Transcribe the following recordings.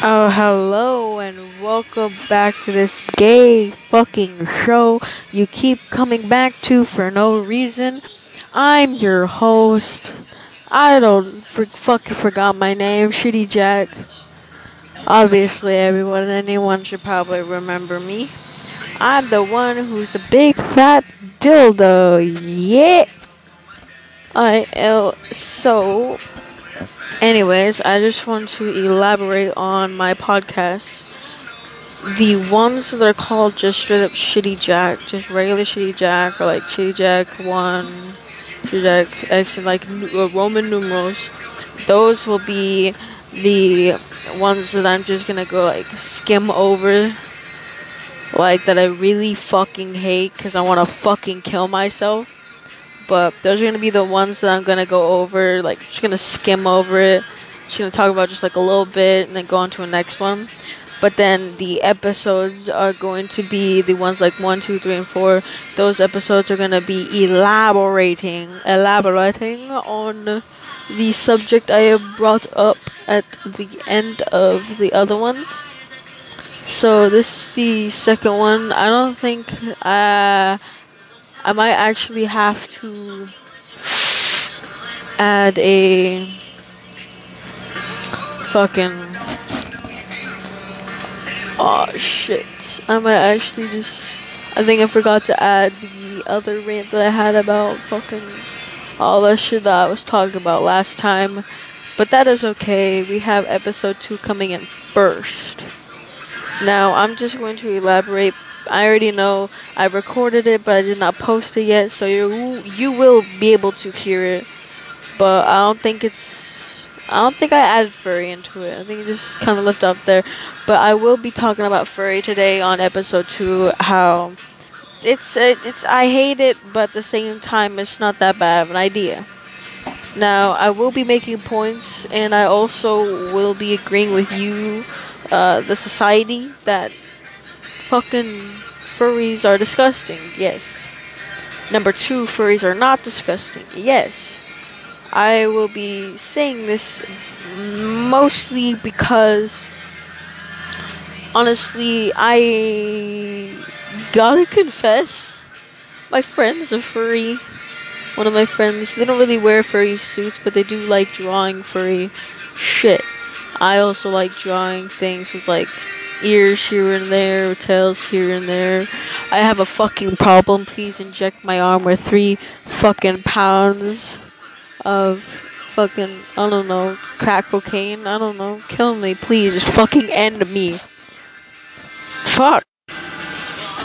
Oh, hello and welcome back to this gay fucking show you keep coming back to for no reason. I'm your host. I don't for- fucking forgot my name, Shitty Jack. Obviously, everyone, anyone should probably remember me. I'm the one who's a big fat dildo. Yeah. I uh, so Anyways, I just want to elaborate on my podcast. The ones that are called just straight up Shitty Jack, just regular Shitty Jack, or like Shitty Jack 1, Shitty Jack X, and like Roman numerals, those will be the ones that I'm just gonna go like skim over. Like that I really fucking hate because I wanna fucking kill myself but those are gonna be the ones that I'm gonna go over. Like, just gonna skim over it. Just gonna talk about just like a little bit, and then go on to the next one. But then the episodes are going to be the ones like one, two, three, and four. Those episodes are gonna be elaborating, elaborating on the subject I have brought up at the end of the other ones. So this is the second one. I don't think uh I might actually have to add a fucking oh shit. I might actually just I think I forgot to add the other rant that I had about fucking all the shit that I was talking about last time. But that is okay. We have episode 2 coming in first. Now, I'm just going to elaborate I already know I recorded it, but I did not post it yet, so you you will be able to hear it. But I don't think it's I don't think I added furry into it. I think it just kind of left up there. But I will be talking about furry today on episode two. How it's it's I hate it, but at the same time, it's not that bad of an idea. Now I will be making points, and I also will be agreeing with you, uh, the society that fucking furries are disgusting. Yes. Number two, furries are not disgusting. Yes. I will be saying this mostly because honestly, I gotta confess, my friend's a furry. One of my friends, they don't really wear furry suits, but they do like drawing furry shit. I also like drawing things with like ears here and there, tails here and there. I have a fucking problem. Please inject my arm with three fucking pounds of fucking, I don't know, crack cocaine. I don't know. Kill me, please. Just fucking end me. Fuck.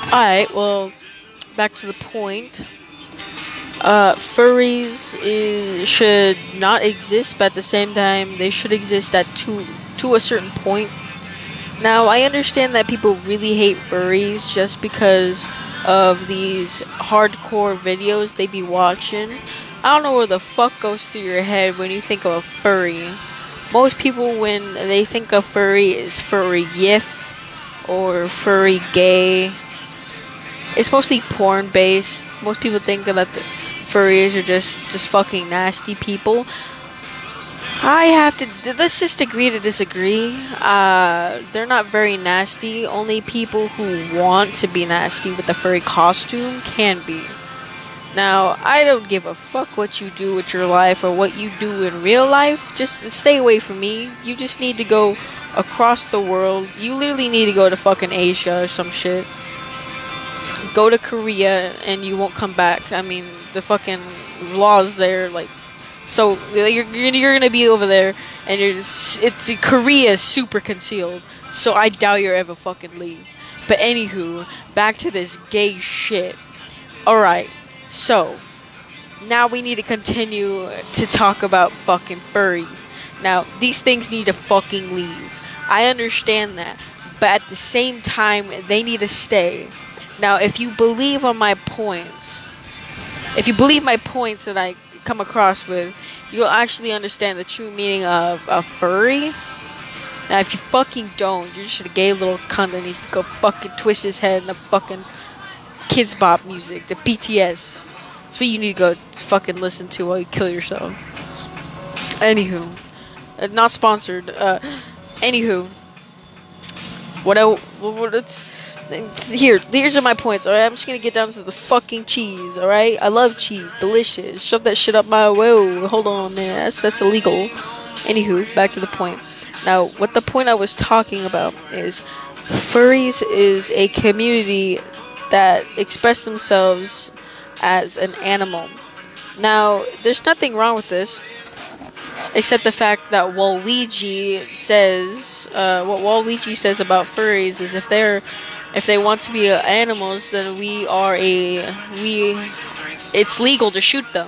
Alright, well, back to the point. Uh, furries is, should not exist, but at the same time, they should exist at to to a certain point now, I understand that people really hate furries just because of these hardcore videos they be watching. I don't know where the fuck goes through your head when you think of a furry. Most people, when they think of furry, is furry gif or furry gay. It's mostly porn based. Most people think that the furries are just just fucking nasty people. I have to. Let's just agree to disagree. Uh, they're not very nasty. Only people who want to be nasty with a furry costume can be. Now, I don't give a fuck what you do with your life or what you do in real life. Just stay away from me. You just need to go across the world. You literally need to go to fucking Asia or some shit. Go to Korea and you won't come back. I mean, the fucking laws there, like, so you're you're gonna be over there, and you're just, it's Korea is super concealed. So I doubt you're ever fucking leave. But anywho, back to this gay shit. All right, so now we need to continue to talk about fucking furries. Now these things need to fucking leave. I understand that, but at the same time they need to stay. Now, if you believe on my points, if you believe my points that I come across with, you'll actually understand the true meaning of a furry. Now, if you fucking don't, you're just a gay little cunt that needs to go fucking twist his head in the fucking Kidz Bop music, the BTS. That's what you need to go fucking listen to while you kill yourself. Anywho, uh, not sponsored. Uh, anywho, What I what it's here. Here's are my points. All right, I'm just gonna get down to the fucking cheese. All right, I love cheese, delicious. Shove that shit up my whoa. Hold on, man. That's that's illegal. Anywho, back to the point. Now, what the point I was talking about is furries is a community that express themselves as an animal. Now, there's nothing wrong with this, except the fact that Waluigi says uh, what Waluigi says about furries is if they're if they want to be uh, animals, then we are a we. It's legal to shoot them.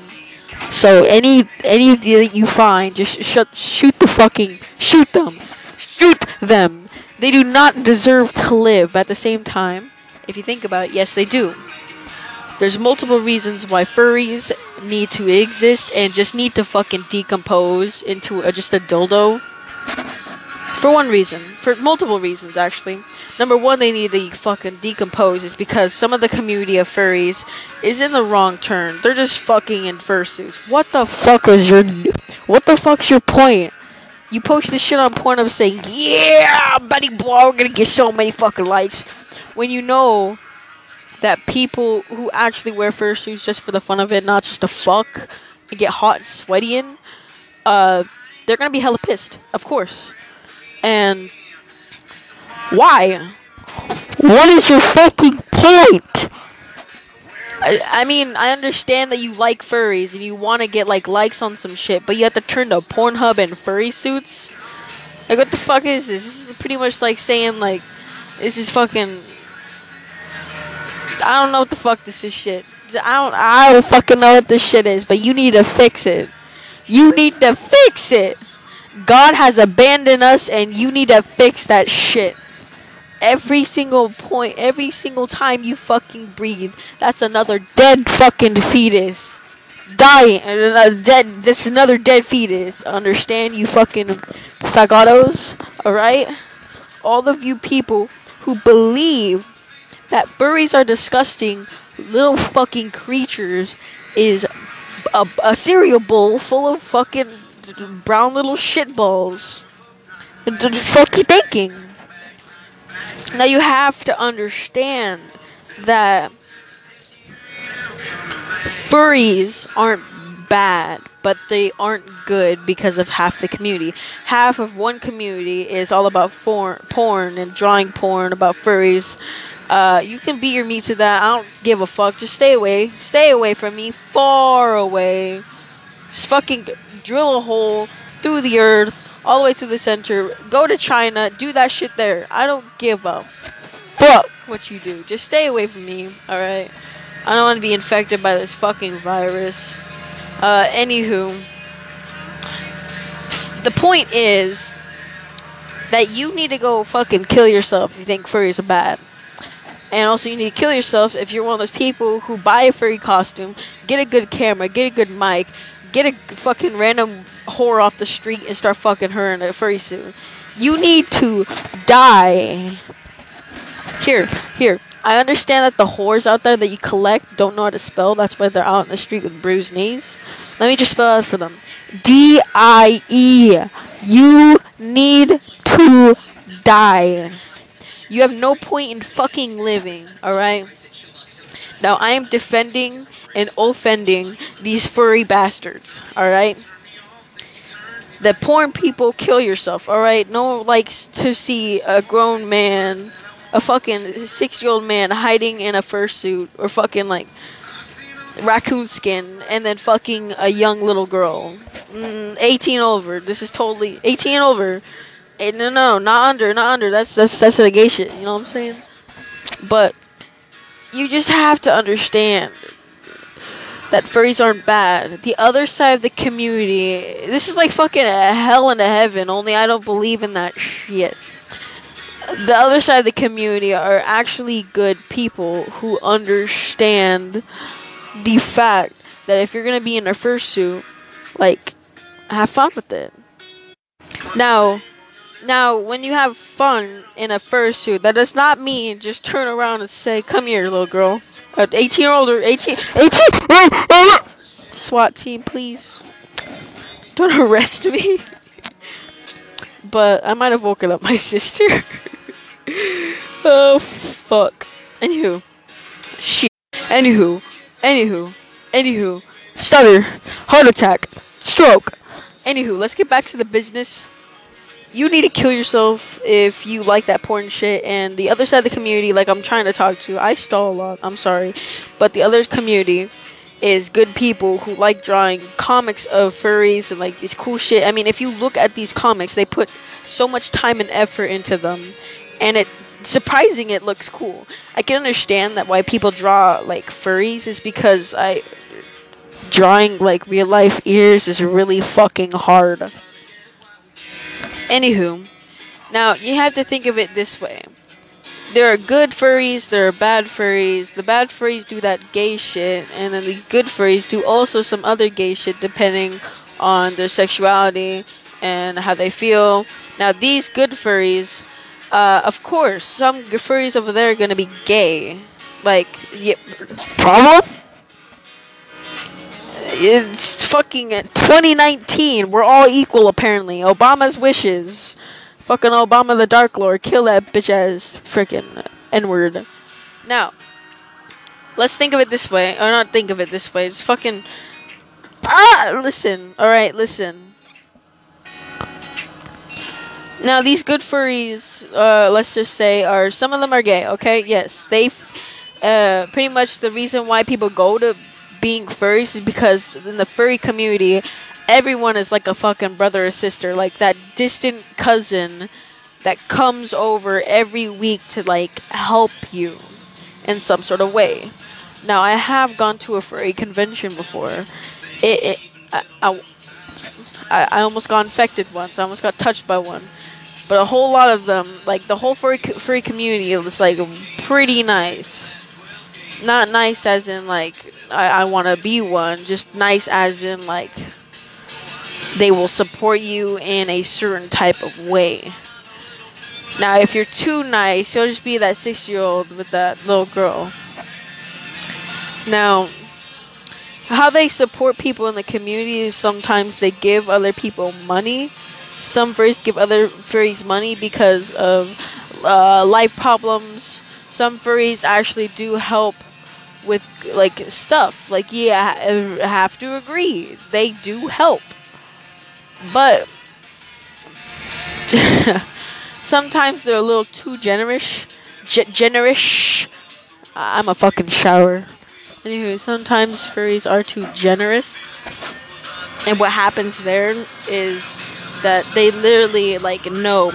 So any any that you find, just sh- shoot the fucking shoot them, shoot them. They do not deserve to live. At the same time, if you think about it, yes, they do. There's multiple reasons why furries need to exist and just need to fucking decompose into a, just a dildo. For one reason, for multiple reasons actually. Number one, they need to fucking decompose is because some of the community of furries is in the wrong turn. They're just fucking in fursuits. What the fuck is your, what the fuck's your point? You post this shit on Pornhub saying, "Yeah, buddy Blah, we're gonna get so many fucking likes," when you know that people who actually wear fursuits just for the fun of it, not just to fuck and get hot and sweaty in, uh, they're gonna be hella pissed, of course. And why? What is your fucking point? I, I mean, I understand that you like furries and you want to get like likes on some shit, but you have to turn to Pornhub and furry suits. Like, what the fuck is this? This is pretty much like saying like, this is fucking I don't know what the fuck this is shit. I don't I don't fucking know what this shit is, but you need to fix it. You need to fix it. God has abandoned us and you need to fix that shit. Every single point, every single time you fucking breathe, that's another dead fucking fetus. Dying, uh, dead. That's another dead fetus. Understand, you fucking fagatos? Alright? All of you people who believe that furries are disgusting little fucking creatures is a, a cereal bowl full of fucking brown little shit balls. What the fuck you thinking? Now you have to understand that furries aren't bad, but they aren't good because of half the community. Half of one community is all about for- porn and drawing porn about furries uh, you can beat your meat to that. I don't give a fuck. Just stay away. Stay away from me. Far away. Just fucking drill a hole through the earth, all the way to the center. Go to China. Do that shit there. I don't give a fuck what you do. Just stay away from me, alright? I don't want to be infected by this fucking virus. Uh, anywho. The point is that you need to go fucking kill yourself if you think furries are bad. And also, you need to kill yourself if you're one of those people who buy a furry costume, get a good camera, get a good mic, get a fucking random whore off the street and start fucking her in a furry suit. You need to die. Here, here. I understand that the whores out there that you collect don't know how to spell. That's why they're out in the street with bruised knees. Let me just spell it for them. D I E. You need to die. You have no point in fucking living, alright? Now, I am defending and offending these furry bastards, alright? The porn people kill yourself, alright? No one likes to see a grown man, a fucking six year old man hiding in a fursuit or fucking like raccoon skin and then fucking a young little girl. Mm, 18 over. This is totally 18 over. Eh, no, no, not under, not under. That's that's that's the gay shit. You know what I'm saying? But you just have to understand that furries aren't bad. The other side of the community, this is like fucking a hell and a heaven. Only I don't believe in that shit. The other side of the community are actually good people who understand the fact that if you're gonna be in a fursuit, like, have fun with it. Now, now, when you have fun in a fursuit, that does not mean just turn around and say, "Come here, little girl." Uh, 18 year old or 18, 18. SWAT team, please. Don't arrest me. but I might have woken up my sister. Oh fuck. Anywho, shit. Anywho, anywho, anywho. Stutter, heart attack, stroke. Anywho, let's get back to the business. You need to kill yourself if you like that porn shit. And the other side of the community, like I'm trying to talk to, I stall a lot. I'm sorry, but the other community is good people who like drawing comics of furries and like this cool shit. I mean, if you look at these comics, they put so much time and effort into them, and it surprising it looks cool. I can understand that why people draw like furries is because I drawing like real life ears is really fucking hard. Anywho, now you have to think of it this way. There are good furries, there are bad furries. The bad furries do that gay shit, and then the good furries do also some other gay shit depending on their sexuality and how they feel. Now, these good furries, uh, of course, some furries over there are gonna be gay. Like, yeah, problem? It's fucking 2019. We're all equal, apparently. Obama's wishes. Fucking Obama the Dark Lord. Kill that bitch ass freaking N word. Now, let's think of it this way. Or not think of it this way. It's fucking. Ah! Listen. Alright, listen. Now, these good furries, uh, let's just say, are. Some of them are gay, okay? Yes. They. Uh, pretty much the reason why people go to being furries is because in the furry community, everyone is like a fucking brother or sister, like that distant cousin that comes over every week to like help you in some sort of way. Now, I have gone to a furry convention before. It, it I, I, I almost got infected once. I almost got touched by one. But a whole lot of them, like the whole furry furry community, was like pretty nice. Not nice as in like I, I want to be one. Just nice as in like they will support you in a certain type of way. Now, if you're too nice, you'll just be that six year old with that little girl. Now, how they support people in the community is sometimes they give other people money. Some furries give other furries money because of uh, life problems. Some furries actually do help with like stuff. Like, yeah, I have to agree, they do help. But sometimes they're a little too generous. Ge- generous. I'm a fucking shower. Anyway, sometimes furries are too generous. And what happens there is that they literally like know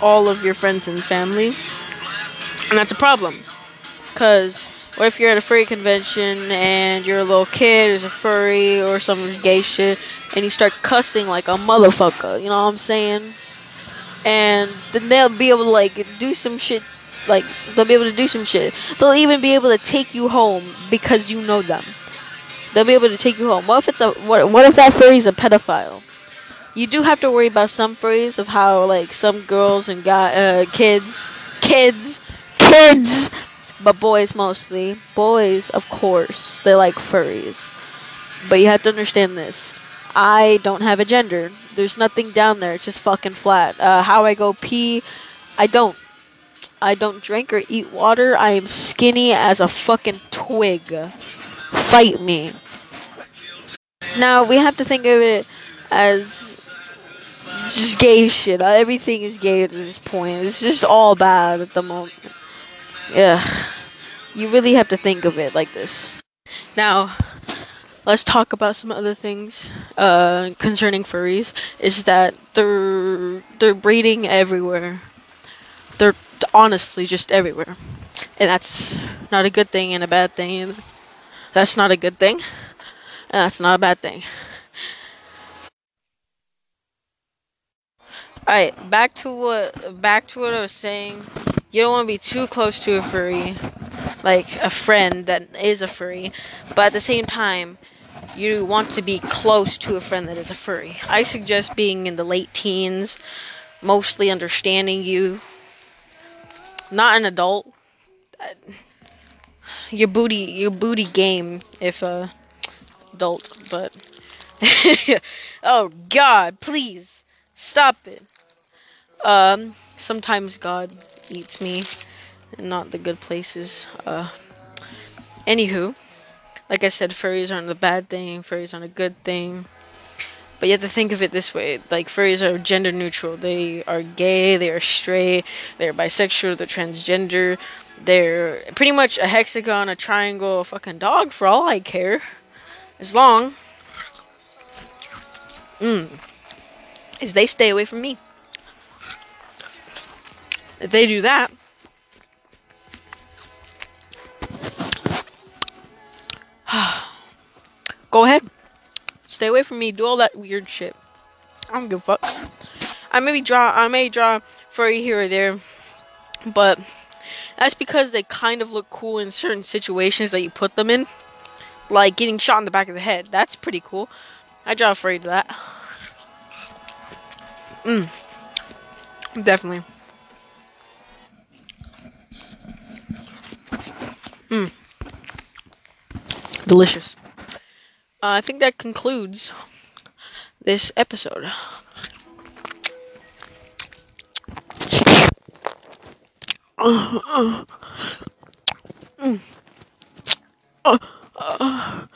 all of your friends and family. And that's a problem. Cause what if you're at a furry convention and you're a little kid is a furry or some gay shit and you start cussing like a motherfucker, you know what I'm saying? And then they'll be able to like do some shit like they'll be able to do some shit. They'll even be able to take you home because you know them. They'll be able to take you home. What if it's a what? What if that furry's a pedophile? You do have to worry about some furries of how like some girls and guy uh, kids, kids, kids, but boys mostly. Boys, of course, they like furries. But you have to understand this. I don't have a gender. There's nothing down there. It's just fucking flat. Uh, how I go pee, I don't. I don't drink or eat water. I am skinny as a fucking twig. Fight me. Now we have to think of it as just gay shit. Uh, Everything is gay at this point. It's just all bad at the moment. Yeah. You really have to think of it like this. Now, let's talk about some other things uh, concerning furries. Is that they're they're breeding everywhere. They're honestly just everywhere, and that's not a good thing and a bad thing. That's not a good thing, and that's not a bad thing. All right, back to what back to what I was saying. You don't want to be too close to a furry, like a friend that is a furry, but at the same time, you want to be close to a friend that is a furry. I suggest being in the late teens, mostly understanding you. Not an adult. Uh, Your booty, your booty game, if uh, adult, but. oh God, please stop it. Um, sometimes God eats me. And not the good places. Uh, anywho, like I said, furries aren't a bad thing. Furries aren't a good thing. But you have to think of it this way: like furries are gender neutral. They are gay. They are straight. They're bisexual. They're transgender. They're pretty much a hexagon, a triangle, a fucking dog for all I care. As long mm, as they stay away from me. If they do that, go ahead. Stay away from me. Do all that weird shit. I don't give a fuck. I maybe draw. I may draw furry here or there, but that's because they kind of look cool in certain situations that you put them in, like getting shot in the back of the head. That's pretty cool. I draw furry to that. Mm. Definitely. Mm. Delicious. Uh, I think that concludes this episode. Uh, uh, mm. uh, uh.